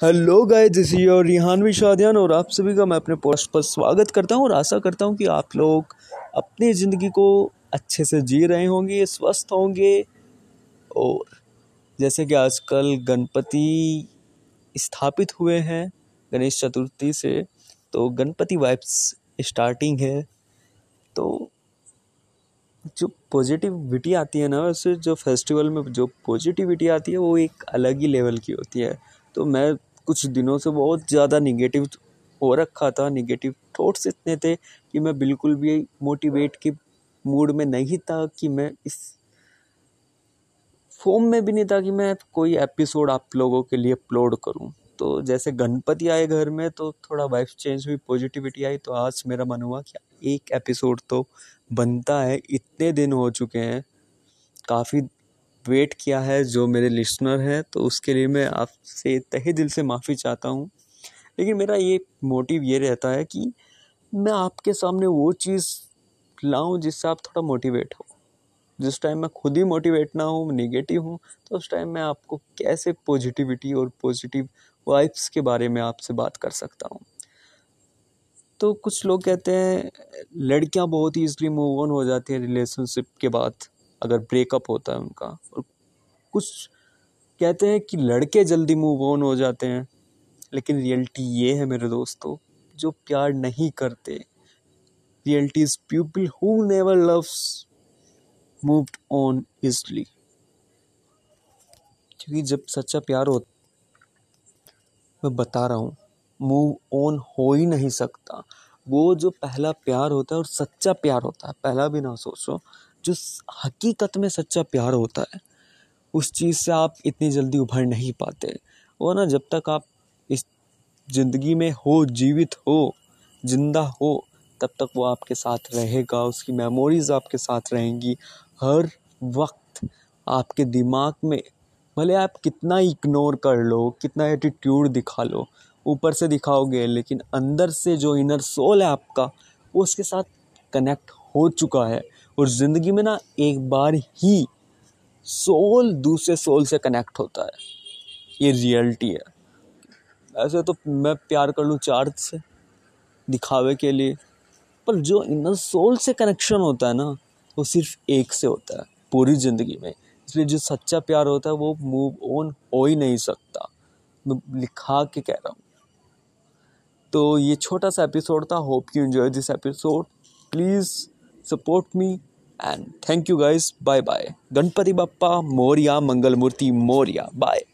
Hello guys, this your रिहानवी शादियान और आप सभी का मैं अपने पोस्ट पर स्वागत करता हूँ और आशा करता हूँ कि आप लोग अपनी ज़िंदगी को अच्छे से जी रहे होंगे, स्वस्थ होंगे और जैसे कि आजकल गणपति स्थापित हुए हैं गणेश चतुर्थी से तो गणपति वाइब्स स्टार्टिंग है। तो जो पॉजिटिविटी आती है ना, वैसे जो फेस्टिवल में जो पॉजिटिविटी आती है, वो एक अलग ही लेवल की होती है। तो मैं कुछ दिनों से बहुत ज़्यादा निगेटिव हो रखा था। निगेटिव थॉट्स इतने थे कि मैं बिल्कुल भी मोटिवेट के मूड में नहीं था कि मैं इस फॉर्म में भी नहीं था कि मैं कोई एपिसोड आप लोगों के लिए अपलोड करूँ। तो जैसे गणपति आए घर में तो थोड़ा वाइफ चेंज हुई पॉजिटिविटी आई तो आज मेरा मन हुआ कि एक एपिसोड तो बनता है। इतने दिन हो चुके हैं, काफ़ी वेट किया है जो मेरे लिसनर हैं तो उसके लिए मैं आपसे तहे दिल से माफ़ी चाहता हूँ। लेकिन मेरा ये मोटिव ये रहता है कि मैं आपके सामने वो चीज़ लाऊं जिससे आप थोड़ा मोटिवेट हो। जिस टाइम मैं खुद ही मोटिवेट ना हूँ, नेगेटिव हूँ तो उस टाइम मैं आपको कैसे पॉजिटिविटी और पॉजिटिव वाइब्स के बारे में आपसे बात कर सकता हूँ। तो कुछ लोग कहते हैं, लड़कियाँ बहुत ही ईजली मूव ऑन हो जाती हैं रिलेशनशिप के बाद। अगर ब्रेकअप होता है उनका। और कुछ कहते हैं कि लड़के जल्दी मूव ऑन हो जाते हैं, लेकिन रियलिटी ये है मेरे दोस्तों, जो प्यार नहीं करते। Reality is people who never loves moved on easily क्योंकि जब सच्चा प्यार हो, मैं बता रहा हूँ मूव ऑन हो ही नहीं सकता। वो जो पहला प्यार होता है और सच्चा प्यार होता है, पहला भी ना सोचो जो हकीकत में सच्चा प्यार होता है, उस चीज़ से आप इतनी जल्दी उभर नहीं पाते। वो ना, जब तक आप इस ज़िंदगी में हो, जीवित हो, ज़िंदा हो, तब तक वो आपके साथ रहेगा, उसकी मेमोरीज आपके साथ रहेंगी। हर वक्त आपके दिमाग में, भले आप कितना इग्नोर कर लो, कितना एटीट्यूड दिखा लो, ऊपर से दिखाओगे, लेकिन अंदर से जो इनर सोल है आपका, वो उसके साथ कनेक्ट हो चुका है। और ज़िंदगी में ना एक बार ही सोल दूसरे सोल से कनेक्ट होता है। ये रियलिटी है। ऐसे तो मैं प्यार कर लूँ चार्ज से, दिखावे के लिए, पर जो इनर सोल से कनेक्शन होता है ना, वो सिर्फ़ एक से होता है, पूरी ज़िंदगी में। इसलिए जो सच्चा प्यार होता है, वो मूव ऑन हो ही नहीं सकता। मैं लिखा के कह रहा हूँ। तो ये छोटा सा एपिसोड था। Hope you enjoy this episode please support me and thank you guys. Bye bye ganpati bappa moriya mangalmurti Moriya. bye.